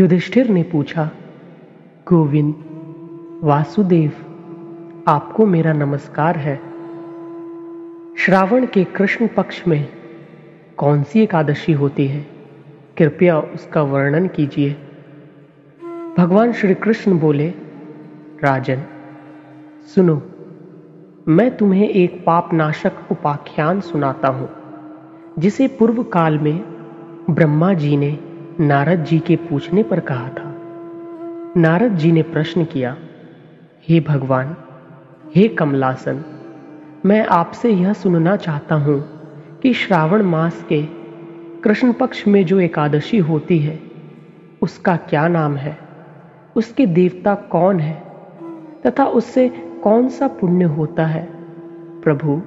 युधिष्ठिर ने पूछा, गोविंद, वासुदेव, आपको मेरा नमस्कार है। श्रावण के कृष्ण पक्ष में कौन सी एकादशी होती है? कृपया उसका वर्णन कीजिए। भगवान श्री कृष्ण बोले, राजन, सुनो, मैं तुम्हें एक पाप नाशक उपाख्यान सुनाता हूँ, जिसे पूर्व काल में ब्रह्मा जी ने नारद जी के पूछने पर कहा था। नारद जी ने प्रश्न किया, हे भगवान, हे कमलासन, मैं आपसे यह सुनना चाहता हूँ कि श्रावण मास के कृष्ण पक्ष में जो एकादशी होती है, उसका क्या नाम है? उसके देवता कौन है? तथा उससे कौन सा पुण्य होता है? प्रभु,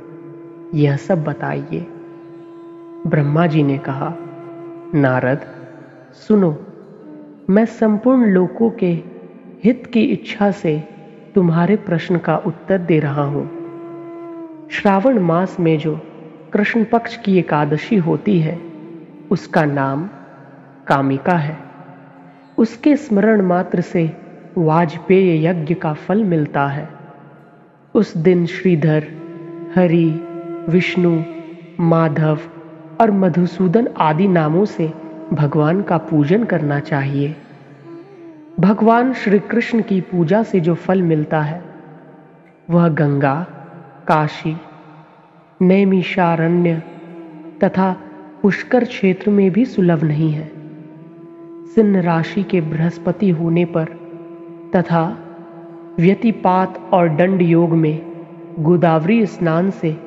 यह सब बताइए। ब्रह्मा जी ने कहा, नारद सुनो, मैं संपूर्ण लोकों के हित की इच्छा से तुम्हारे प्रश्न का उत्तर दे रहा हूँ। श्रावण मास में जो कृष्ण पक्ष की एकादशी होती है, उसका नाम कामिका है। उसके स्मरण मात्र से वाजपेय यज्ञ का फल मिलता है। उस दिन श्रीधर, हरि, विष्णु, माधव और मधुसूदन आदि नामों से भगवान का पूजन करना चाहिए। भगवान श्री कृष्ण की पूजा से जो फल मिलता है, वह गंगा, काशी, नैमिषारण्य तथा पुष्कर क्षेत्र में भी सुलभ नहीं है। सिन्न राशि के बृहस्पति होने पर तथा व्यतिपात और दंड योग में गोदावरी स्नान से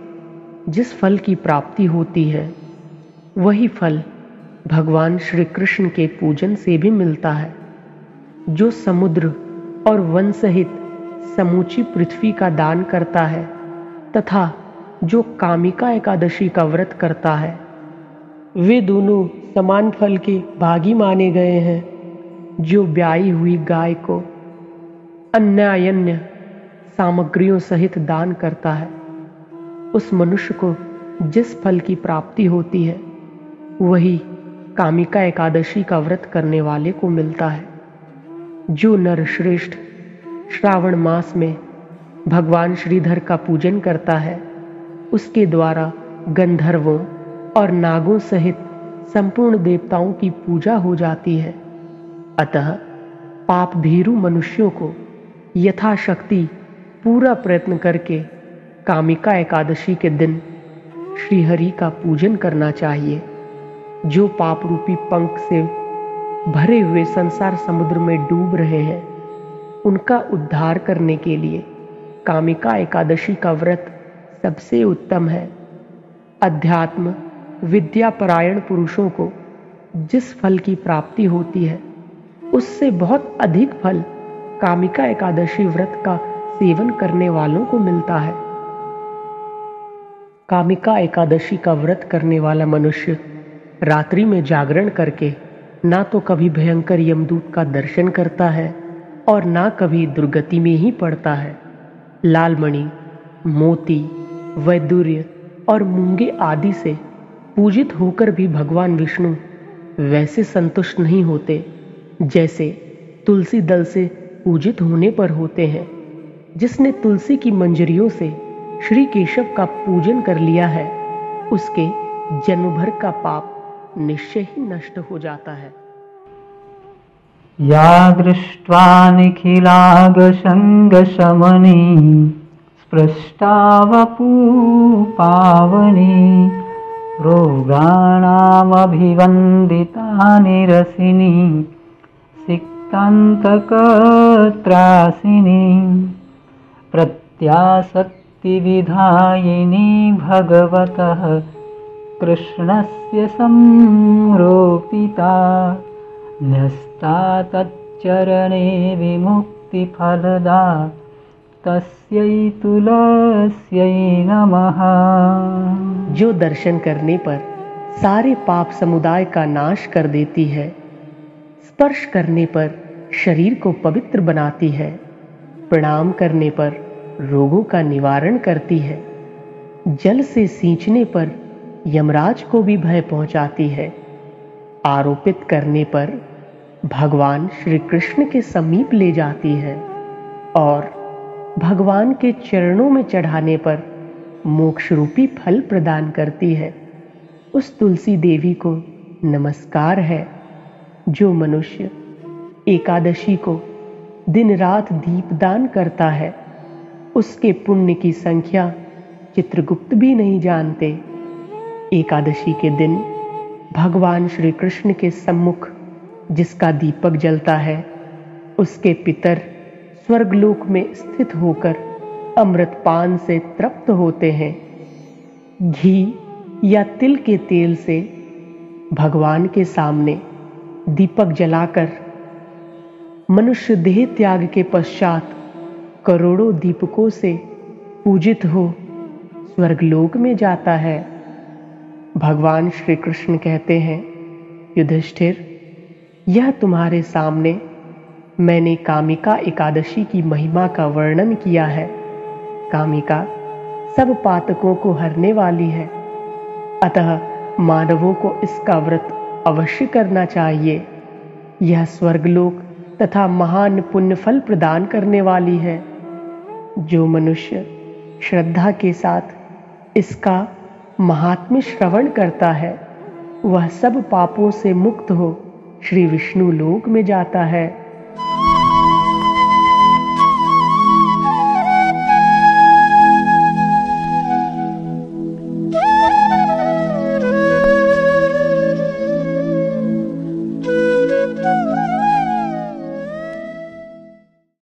जिस फल की प्राप्ति होती है, वही फल भगवान श्री कृष्ण के पूजन से भी मिलता है, जो समुद्र और वन सहित समूची पृथ्वी का दान करता है, तथा जो कामिका एकादशी का व्रत करता है। वे दोनों समान फल के भागी माने गए हैं, जो ब्याई हुई गाय को अन्य सामग्रियों सहित दान करता है। उस मनुष्य को जिस फल की प्राप्ति होती है, वही कामिका एकादशी का व्रत करने वाले को मिलता है। जो नर श्रेष्ठ श्रावण मास में भगवान श्रीधर का पूजन करता है, उसके द्वारा गंधर्वों और नागों सहित संपूर्ण देवताओं की पूजा हो जाती है। अतः पाप भीरु मनुष्यों को यथाशक्ति पूरा प्रयत्न करके कामिका एकादशी के दिन श्रीहरि का पूजन करना चाहिए। जो पाप रूपी पंख से भरे हुए संसार समुद्र में डूब रहे हैं, उनका उद्धार करने के लिए कामिका एकादशी का व्रत सबसे उत्तम है। अध्यात्म विद्या परायण पुरुषों को जिस फल की प्राप्ति होती है, उससे बहुत अधिक फल कामिका एकादशी व्रत का सेवन करने वालों को मिलता है। कामिका एकादशी का व्रत करने वाला मनुष्य रात्रि में जागरण करके ना तो कभी भयंकर यमदूत का दर्शन करता है और ना कभी दुर्गति में ही पड़ता है। लालमणि, मोती, वैदुर्य और मूँगे आदि से पूजित होकर भी भगवान विष्णु वैसे संतुष्ट नहीं होते, जैसे तुलसी दल से पूजित होने पर होते हैं, जिसने तुलसी की मंजरियों से श्री केशव का पूजन कर लिया है, उसके जन्म भर का पाप। निश्चय ही नष्ट हो जाता है। या दृष्ट्वा स्पृष्टावपू पावनी रोगाणामभिवन्दितानि रसिनी सिक्तान्तकत्रासिनी, प्रत्यासक्तिविधायिनी भगवतः कृष्णस्य संरोपिता न्यस्ता तच्चरणे विमुक्तिफलदा तस्यै तुलस्यै नमः। जो दर्शन करने पर सारे पाप समुदाय का नाश कर देती है, स्पर्श करने पर शरीर को पवित्र बनाती है, प्रणाम करने पर रोगों का निवारण करती है, जल से सींचने पर यमराज को भी भय पहुंचाती है। आरोपित करने पर भगवान श्री कृष्ण के समीप ले जाती है और भगवान के चरणों में चढ़ाने पर मोक्ष रूपी फल प्रदान करती है। उस तुलसी देवी को नमस्कार है, जो मनुष्य एकादशी को दिन रात दीपदान करता है। उसके पुण्य की संख्या चित्रगुप्त भी नहीं जानते। एकादशी के दिन भगवान श्री कृष्ण के सम्मुख जिसका दीपक जलता है, उसके पितर स्वर्गलोक में स्थित होकर अमृत पान से तृप्त होते हैं। घी या तिल के तेल से भगवान के सामने दीपक जलाकर मनुष्य देह त्याग के पश्चात करोड़ों दीपकों से पूजित हो स्वर्गलोक में जाता है। भगवान श्री कृष्ण कहते हैं, युधिष्ठिर, यह तुम्हारे सामने मैंने कामिका एकादशी की महिमा का वर्णन किया है। कामिका सब पातकों को हरने वाली है। अतः मानवों को इसका व्रत अवश्य करना चाहिए। यह स्वर्गलोक तथा महान पुण्य फल प्रदान करने वाली है। जो मनुष्य श्रद्धा के साथ इसका महात्म्य श्रवण करता है। वह सब पापों से मुक्त हो श्री विष्णु लोक में जाता है।